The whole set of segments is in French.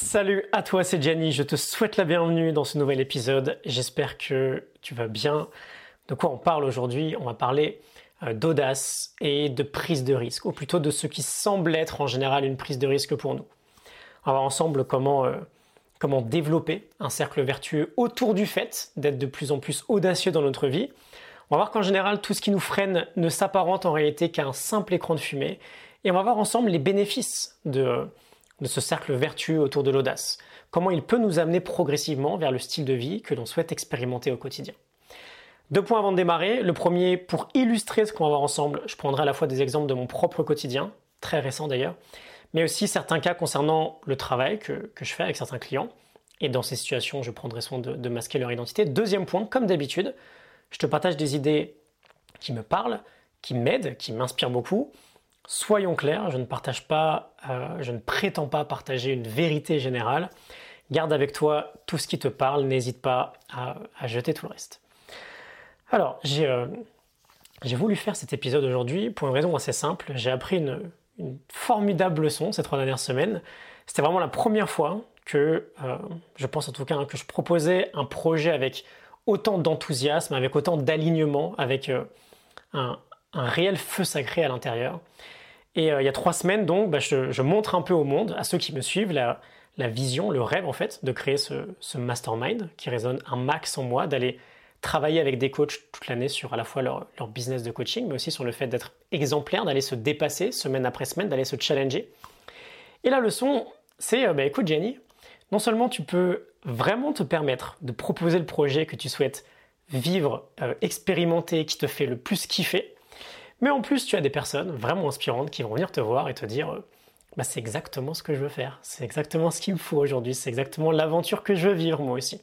Salut à toi, c'est Gianni. Je te souhaite la bienvenue dans ce nouvel épisode. J'espère que tu vas bien. De quoi on parle aujourd'hui? On va parler euh, d'audace et de prise de risque, ou plutôt de ce qui semble être en général une prise de risque pour nous. On va voir ensemble comment, euh, comment développer un cercle vertueux autour du fait d'être de plus en plus audacieux dans notre vie. On va voir qu'en général, tout ce qui nous freine ne s'apparente en réalité qu'à un simple écran de fumée. Et on va voir ensemble les bénéfices de de ce cercle vertueux autour de l'audace, comment il peut nous amener progressivement vers le style de vie que l'on souhaite expérimenter au quotidien. Deux points avant de démarrer. Le premier, pour illustrer ce qu'on va voir ensemble, je prendrai à la fois des exemples de mon propre quotidien, très récent d'ailleurs, mais aussi certains cas concernant le travail que, je fais avec certains clients. Et dans ces situations, je prendrai soin de, de masquer leur identité. Deuxième point, comme d'habitude, je te partage des idées qui me parlent, qui m'aident, qui m'inspirent beaucoup, Soyons clairs, je ne partage pas, euh, je ne prétends pas partager une vérité générale. Garde avec toi tout ce qui te parle, n'hésite pas à, jeter tout le reste. Alors, euh, j'ai voulu faire cet épisode aujourd'hui pour une raison assez simple. J'ai appris une, formidable leçon ces trois dernières semaines. C'était vraiment la première fois que, euh, je pense en tout cas, hein, que je proposais un projet avec autant d'enthousiasme, avec autant d'alignement, avec un, un réel feu sacré à l'intérieur. Et euh, il y a trois semaines, donc, bah, je, montre un peu au monde, à ceux qui me suivent, la, vision, le rêve en fait, de créer ce, mastermind qui résonne un max en moi, d'aller travailler avec des coachs toute l'année sur à la fois leur, business de coaching, mais aussi sur le fait d'être exemplaire, d'aller se dépasser semaine après semaine, d'aller se challenger. Et la leçon, c'est, euh, bah, écoute Jenny, non seulement tu peux vraiment te permettre de proposer le projet que tu souhaites vivre, euh, expérimenter, qui te fait le plus kiffer, mais en plus, tu as des personnes vraiment inspirantes qui vont venir te voir et te dire euh, bah, c'est exactement ce que je veux faire, c'est exactement ce qu'il me faut aujourd'hui, c'est exactement l'aventure que je veux vivre moi aussi.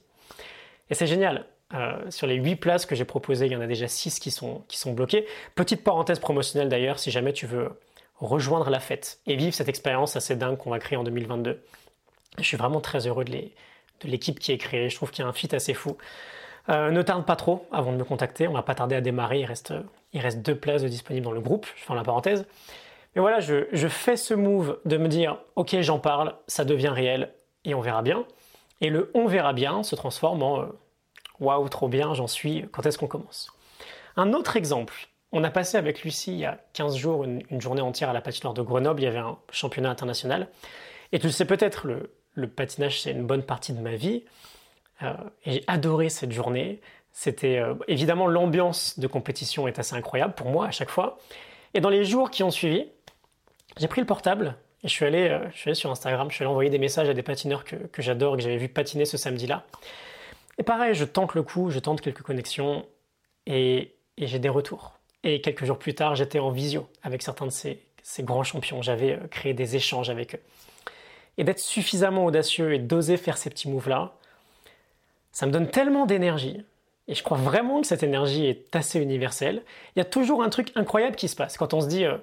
Et c'est génial. Euh, sur les 8 places que j'ai proposées, il y en a déjà 6 qui sont, qui sont bloquées. Petite parenthèse promotionnelle d'ailleurs, si jamais tu veux rejoindre la fête et vivre cette expérience assez dingue qu'on va créer en 2022. Je suis vraiment très heureux de l'équipe qui est créée, je trouve qu'il y a un fit assez fou. Euh, ne tarde pas trop avant de me contacter, on va pas tarder à démarrer, il reste, il reste deux places disponibles dans le groupe, je ferme la parenthèse. Mais voilà, je, je fais ce move de me dire, ok j'en parle, ça devient réel, et on verra bien. Et le on verra bien se transforme en euh, waouh, trop bien, j'en suis, quand est-ce qu'on commence? Un autre exemple, on a passé avec Lucie il y a 15 jours une, journée entière à la patinoire de Grenoble, il y avait un championnat international. Et tu le sais peut-être, le patinage c'est une bonne partie de ma vie. Euh, et j'ai adoré cette journée. C'était euh, évidemment l'ambiance de compétition est assez incroyable pour moi à chaque fois. Et dans les jours qui ont suivi, j'ai pris le portable et je suis allé, euh, sur Instagram, je suis allé envoyer des messages à des patineurs que, que j'adore, que j'avais vu patiner ce samedi-là. Et pareil, je tente le coup, je tente quelques connexions et, et j'ai des retours. Et quelques jours plus tard, j'étais en visio avec certains de ces, ces grands champions. J'avais créé des échanges avec eux. Et d'être suffisamment audacieux et d'oser faire ces petits moves-là, ça me donne tellement d'énergie. Et je crois vraiment que cette énergie est assez universelle. Il y a toujours un truc incroyable qui se passe quand on se dit euh,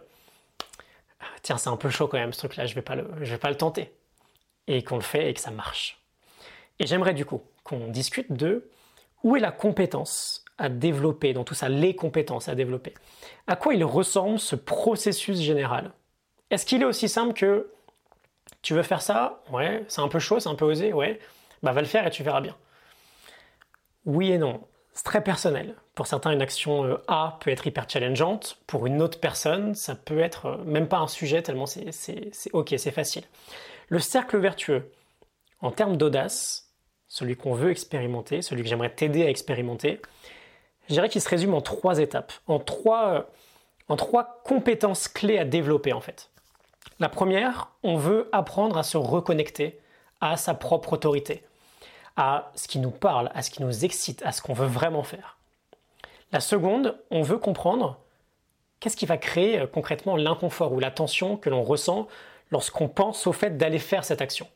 tiens c'est un peu chaud quand même ce truc-là, je vais vais pas le tenter, et qu'on le fait et que ça marche. Et j'aimerais du coup qu'on discute de où est la compétence à développer dans tout ça, les compétences à développer. À quoi il ressemble ce processus général? Est-ce qu'il est aussi simple que tu veux faire ça? Ouais, c'est un peu chaud, c'est un peu osé, ouais. Bah va le faire et tu verras bien. Oui et non. C'est très personnel. Pour certains, une action euh, A peut être hyper challengeante. Pour une autre personne, ça peut être euh, même pas un sujet tellement c'est ok, c'est facile. Le cercle vertueux, en termes d'audace, celui qu'on veut expérimenter, celui que j'aimerais t'aider à expérimenter, je dirais qu'il se résume en trois étapes, en trois, euh, en trois compétences clés à développer en fait. La première, on veut apprendre à se reconnecter à sa propre autorité à ce qui nous parle, à ce qui nous excite, à ce qu'on veut vraiment faire. La seconde, on veut comprendre qu'est-ce qui va créer euh, concrètement l'inconfort ou la tension que l'on ressent lorsqu'on pense au fait d'aller faire cette action.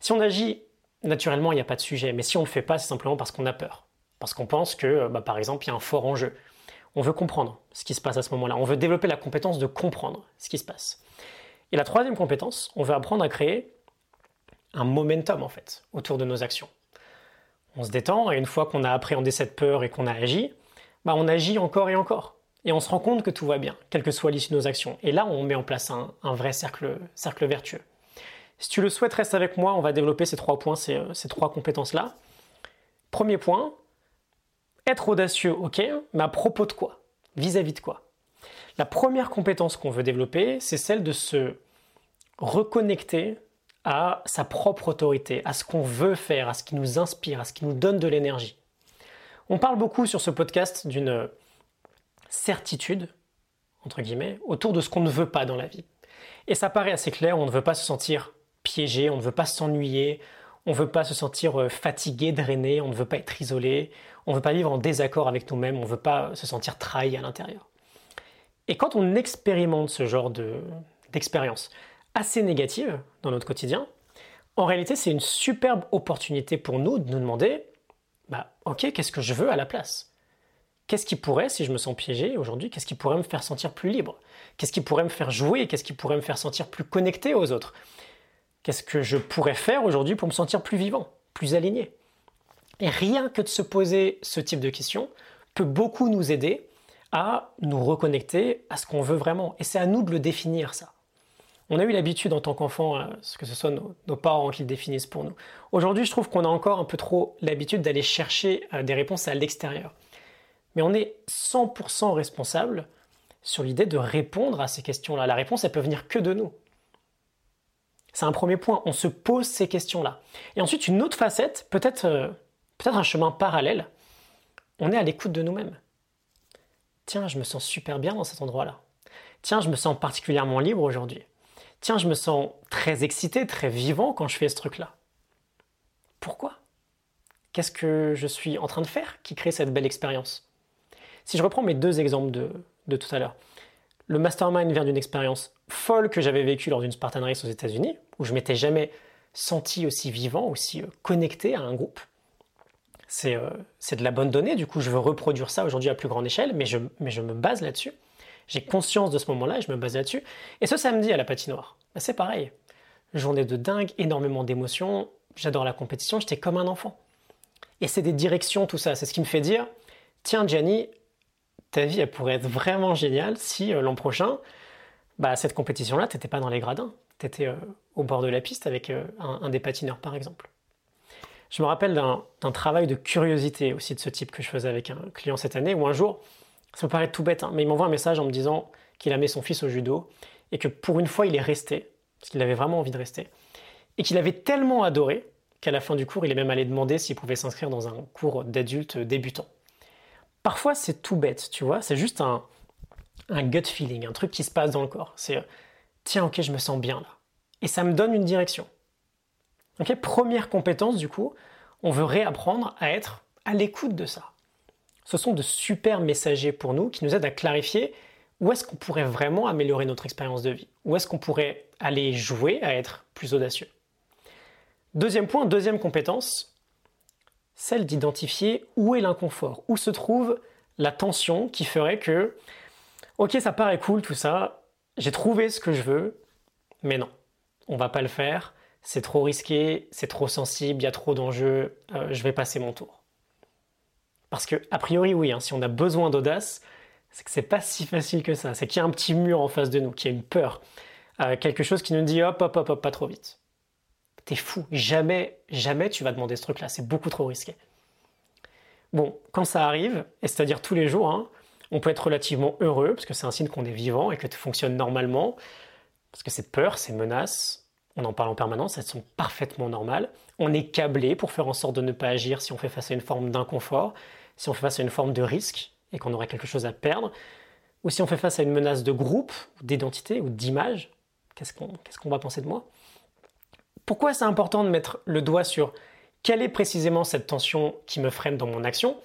Si on agit naturellement, il n'y a pas de sujet, mais si on ne le fait pas, c'est simplement parce qu'on a peur. Parce qu'on pense que, euh, bah, par exemple, il y a un fort enjeu. On veut comprendre ce qui se passe à ce moment-là. On veut développer la compétence de comprendre ce qui se passe. Et la troisième compétence, on veut apprendre à créer un momentum, en fait, autour de nos actions on se détend, et une fois qu'on a appréhendé cette peur et qu'on a agi, bah on agit encore et encore. Et on se rend compte que tout va bien, quelle que soit l'issue de nos actions. Et là, on met en place un, vrai cercle, vertueux. Si tu le souhaites, reste avec moi, on va développer ces trois points, ces, ces trois compétences-là. Premier point, être audacieux, ok, mais à propos de quoi? Vis-à-vis de quoi? La première compétence qu'on veut développer, c'est celle de se reconnecter à sa propre autorité, à ce qu'on veut faire, à ce qui nous inspire, à ce qui nous donne de l'énergie. On parle beaucoup sur ce podcast d'une certitude, entre guillemets, autour de ce qu'on ne veut pas dans la vie. Et ça paraît assez clair, on ne veut pas se sentir piégé, on ne veut pas s'ennuyer, on ne veut pas se sentir euh, fatigué, drainé, on ne veut pas être isolé, on ne veut pas vivre en désaccord avec nous-mêmes, on ne veut pas se sentir trahi à l'intérieur. Et quand on expérimente ce genre d'expérience assez négative dans notre quotidien, en réalité c'est une superbe opportunité pour nous de nous demander, bah ok, qu'est-ce que je veux à la place? Qu'est-ce qui pourrait, si je me sens piégé aujourd'hui, qu'est-ce qui pourrait me faire sentir plus libre? Qu'est-ce qui pourrait me faire jouer? Qu'est-ce qui pourrait me faire sentir plus connecté aux autres? Qu'est-ce que je pourrais faire aujourd'hui pour me sentir plus vivant, plus aligné? Et rien que de se poser ce type de questions peut beaucoup nous aider à nous reconnecter à ce qu'on veut vraiment. Et c'est à nous de le définir, ça. On a eu l'habitude en tant qu'enfant, euh, que ce soit nos, parents qui le définissent pour nous. Aujourd'hui, je trouve qu'on a encore un peu trop l'habitude d'aller chercher euh, des réponses à l'extérieur. Mais on est 100% responsable sur l'idée de répondre à ces questions-là. La réponse, elle peut venir que de nous. C'est un premier point, on se pose ces questions-là. Et ensuite, une autre facette, peut-être euh, peut-être un chemin parallèle, on est à l'écoute de nous-mêmes. Tiens, je me sens super bien dans cet endroit-là. Tiens, je me sens particulièrement libre aujourd'hui. Tiens, je me sens très excité, très vivant quand je fais ce truc-là. Pourquoi? Qu'est-ce que je suis en train de faire qui crée cette belle expérience? Si je reprends mes deux exemples de, tout à l'heure, le mastermind vient d'une expérience folle que j'avais vécue lors d'une Spartan Race aux États-Unis, où je m'étais jamais senti aussi vivant, aussi euh, connecté à un groupe. Euh, c'est de la bonne donnée, du coup je veux reproduire ça aujourd'hui à plus grande échelle, mais mais je me base là-dessus. J'ai conscience de ce moment-là et je me base là-dessus. Et ce samedi à la patinoire, bah, c'est pareil. Journée de dingue, énormément d'émotions, j'adore la compétition, j'étais comme un enfant. Et c'est des directions, tout ça, c'est ce qui me fait dire, tiens Gianni, ta vie elle pourrait être vraiment géniale si euh, l'an prochain, bah, cette compétition-là, tu n'étais pas dans les gradins, tu étais euh, au bord de la piste avec euh, un, des patineurs par exemple. Je me rappelle d'un travail de curiosité aussi de ce type que je faisais avec un client cette année, où un jour, ça me paraît tout bête, hein, mais il m'envoie un message en me disant qu'il a mis son fils au judo et que pour une fois il est resté, parce qu'il avait vraiment envie de rester, et qu'il avait tellement adoré qu'à la fin du cours, il est même allé demander s'il pouvait s'inscrire dans un cours d'adulte débutant. Parfois, c'est tout bête, tu vois, c'est juste un, un gut feeling, un truc qui se passe dans le corps. C'est tiens, ok, je me sens bien là. Et ça me donne une direction. Ok, première compétence du coup, on veut réapprendre à être à l'écoute de ça. Ce sont de super messagers pour nous qui nous aident à clarifier où est-ce qu'on pourrait vraiment améliorer notre expérience de vie, où est-ce qu'on pourrait aller jouer à être plus audacieux. Deuxième point, deuxième compétence, celle d'identifier où est l'inconfort, où se trouve la tension qui ferait que ok, ça paraît cool tout ça, j'ai trouvé ce que je veux, mais non, on va pas le faire, c'est trop risqué, c'est trop sensible, il y a trop d'enjeux, euh, je vais passer mon tour. Parce que, a priori, oui, hein, si on a besoin d'audace, c'est que c'est pas si facile que ça. C'est qu'il y a un petit mur en face de nous, qu'il y a une peur, euh, quelque chose qui nous dit hop, hop, hop, hop, pas trop vite. T'es fou, jamais, jamais tu vas demander ce truc-là, c'est beaucoup trop risqué. Bon, quand ça arrive, et c'est-à-dire tous les jours, hein, on peut être relativement heureux, parce que c'est un signe qu'on est vivant et que tout fonctionne normalement, parce que ces peurs, ces menaces, on en parle en permanence, elles sont parfaitement normales. On est câblé pour faire en sorte de ne pas agir si on fait face à une forme d'inconfort, si on fait face à une forme de risque et qu'on aurait quelque chose à perdre, ou si on fait face à une menace de groupe, d'identité ou d'image. Qu'est-ce qu'on va penser de moi? Pourquoi c'est important de mettre le doigt sur quelle est précisément cette tension qui me freine dans mon action?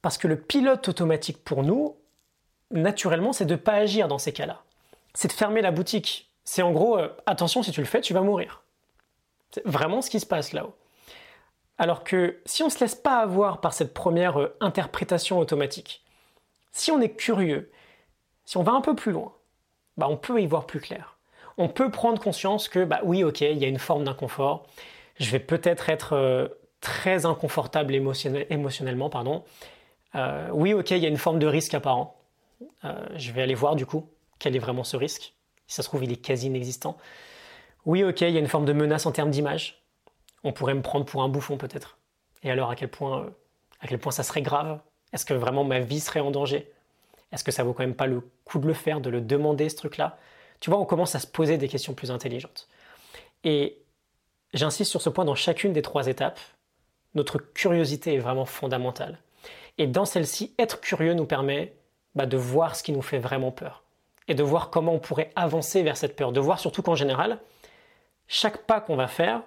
Parce que le pilote automatique pour nous, naturellement, c'est de ne pas agir dans ces cas-là. C'est de fermer la boutique. C'est en gros, euh, attention, si tu le fais, tu vas mourir. C'est vraiment ce qui se passe là-haut. Alors que si on ne se laisse pas avoir par cette première euh, interprétation automatique, si on est curieux, si on va un peu plus loin, bah on peut y voir plus clair. On peut prendre conscience que, bah oui, ok, il y a une forme d'inconfort. Je vais peut-être être, euh, très inconfortable émotionnellement, pardon, euh, oui, ok, il y a une forme de risque apparent. Je vais aller voir du coup quel est vraiment ce risque. Si ça se trouve, il est quasi inexistant. Oui, ok, il y a une forme de menace en termes d'image. On pourrait me prendre pour un bouffon peut-être. Et alors à quel point, euh, à quel point ça serait grave? Est-ce que vraiment ma vie serait en danger? Est-ce que ça vaut quand même pas le coup de le faire, de le demander ce truc-là? Tu vois, on commence à se poser des questions plus intelligentes. Et j'insiste sur ce point dans chacune des trois étapes. Notre curiosité est vraiment fondamentale. Et dans celle-ci, être curieux nous permet bah, de voir ce qui nous fait vraiment peur et de voir comment on pourrait avancer vers cette peur. De voir surtout qu'en général, chaque pas qu'on va faire,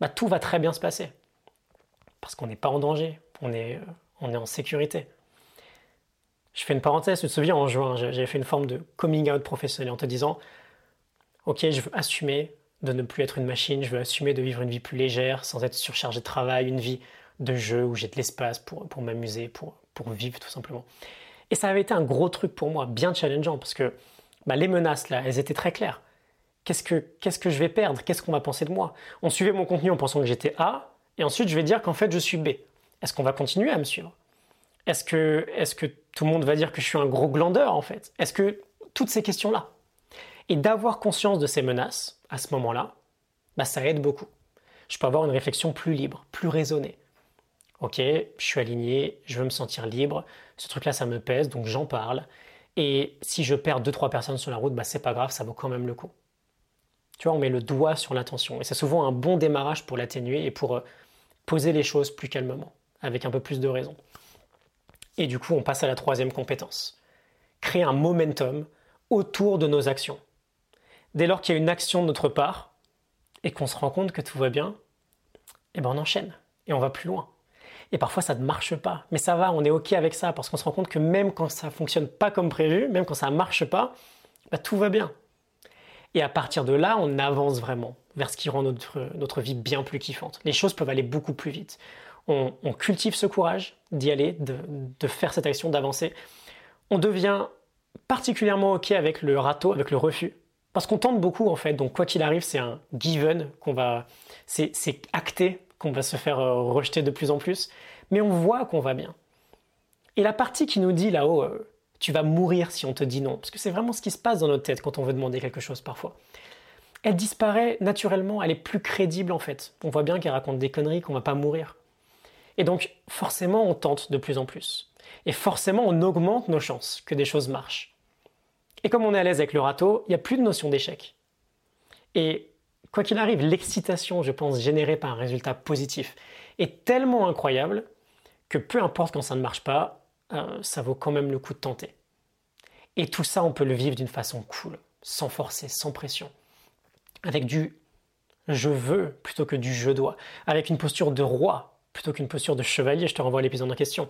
bah, tout va très bien se passer. Parce qu'on n'est pas en danger, on est, euh, on est en sécurité. Je fais une parenthèse, tu te souviens, en juin, j'avais fait une forme de coming out professionnel en te disant, ok, je veux assumer de ne plus être une machine, je veux assumer de vivre une vie plus légère, sans être surchargé de travail, une vie de jeu où j'ai de l'espace pour, pour m'amuser, pour, pour vivre tout simplement. Et ça avait été un gros truc pour moi, bien challengeant, parce que bah, les menaces, là, elles étaient très claires. Qu'est-ce que, je vais perdre? Qu'est-ce qu'on va penser de moi? On suivait mon contenu en pensant que j'étais A, et ensuite je vais dire qu'en fait je suis B. Est-ce qu'on va continuer à me suivre? Est-ce que, est-ce que tout le monde va dire que je suis un gros glandeur en fait? Est-ce que toutes ces questions-là? Et d'avoir conscience de ces menaces à ce moment-là, bah, ça aide beaucoup. Je peux avoir une réflexion plus libre, plus raisonnée. Ok, je suis aligné, je veux me sentir libre, ce truc-là ça me pèse, donc j'en parle. Et si je perds 2-3 personnes sur la route, bah, c'est pas grave, ça vaut quand même le coup. On met le doigt sur l'intention. Et c'est souvent un bon démarrage pour l'atténuer et pour euh, poser les choses plus calmement, avec un peu plus de raison. Et du coup, on passe à la troisième compétence. Créer un momentum autour de nos actions. Dès lors qu'il y a une action de notre part et qu'on se rend compte que tout va bien, eh ben on enchaîne et on va plus loin. Et parfois ça ne marche pas, mais ça va, on est ok avec ça parce qu'on se rend compte que même quand ça fonctionne pas comme prévu, même quand ça ne marche pas, bah, tout va bien. Et à partir de là, on avance vraiment vers ce qui rend notre, notre vie bien plus kiffante. Les choses peuvent aller beaucoup plus vite. On, cultive ce courage d'y aller, de, de faire cette action, d'avancer. On devient particulièrement ok avec le râteau, avec le refus. Parce qu'on tente beaucoup en fait, donc quoi qu'il arrive, c'est un given qu'on va, c'est acté qu'on va se faire euh, rejeter de plus en plus, mais on voit qu'on va bien. Et la partie qui nous dit là-haut, euh, tu vas mourir si on te dit non, parce que c'est vraiment ce qui se passe dans notre tête quand on veut demander quelque chose parfois. Elle disparaît naturellement, elle est plus crédible en fait. On voit bien qu'elle raconte des conneries, qu'on va pas mourir. Et donc forcément on tente de plus en plus. Et forcément on augmente nos chances que des choses marchent. Et comme on est à l'aise avec le râteau, il n'y a plus de notion d'échec. Et Quoi qu'il arrive, l'excitation, je pense, générée par un résultat positif est tellement incroyable que peu importe quand ça ne marche pas, euh, ça vaut quand même le coup de tenter. Et tout ça, on peut le vivre d'une façon cool, sans forcer, sans pression. Avec du je veux plutôt que du je dois. Avec une posture de roi plutôt qu'une posture de chevalier, je te renvoie à l'épisode en question.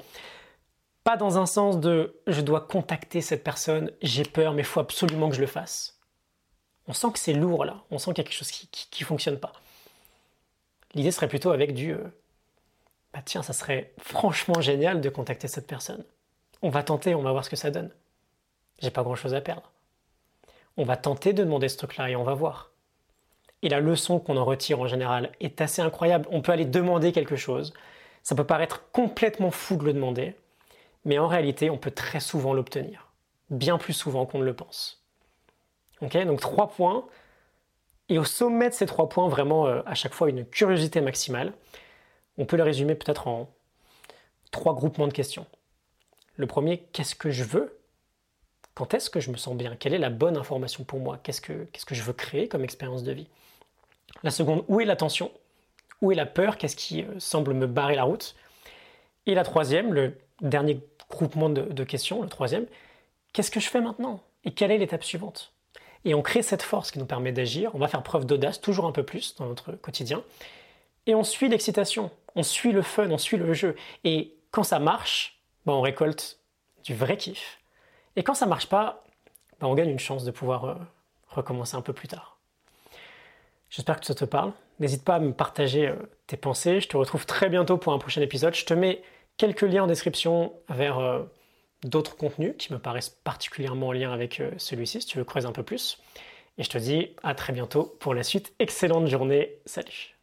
Pas dans un sens de je dois contacter cette personne, j'ai peur, mais il faut absolument que je le fasse. On sent que c'est lourd là, on sent qu'il y a quelque chose qui ne fonctionne pas. L'idée serait plutôt avec du euh, bah tiens, ça serait franchement génial de contacter cette personne. On va tenter, on va voir ce que ça donne. J'ai pas grand chose à perdre. On va tenter de demander ce truc-là et on va voir. Et la leçon qu'on en retire en général est assez incroyable. On peut aller demander quelque chose. Ça peut paraître complètement fou de le demander, mais en réalité, on peut très souvent l'obtenir. Bien plus souvent qu'on ne le pense donc trois points. Et au sommet de ces trois points, vraiment euh, à chaque fois une curiosité maximale. On peut les résumer peut-être en trois groupements de questions. Le premier, qu'est-ce que je veux? Quand est-ce que je me sens bien? Quelle est la bonne information pour moi? Qu'est-ce que, je veux créer comme expérience de vie? La seconde, où est l'attention? Où est la peur? Qu'est-ce qui euh, semble me barrer la route? Et la troisième, le dernier groupement de questions, le troisième, qu'est-ce que je fais maintenant? Et quelle est l'étape suivante? Et on crée cette force qui nous permet d'agir. On va faire preuve d'audace toujours un peu plus dans notre quotidien. Et on suit l'excitation, on suit le fun, on suit le jeu. Et quand ça marche, ben, on récolte du vrai kiff. Et quand ça marche pas, ben, on gagne une chance de pouvoir euh, recommencer un peu plus tard. J'espère que ça te parle. N'hésite pas à me partager euh, tes pensées. Je te retrouve très bientôt pour un prochain épisode. Je te mets quelques liens en description vers euh, d'autres contenus qui me paraissent particulièrement en lien avec celui-ci, si tu veux creuser un peu plus. Et je te dis à très bientôt pour la suite. Excellente journée. Salut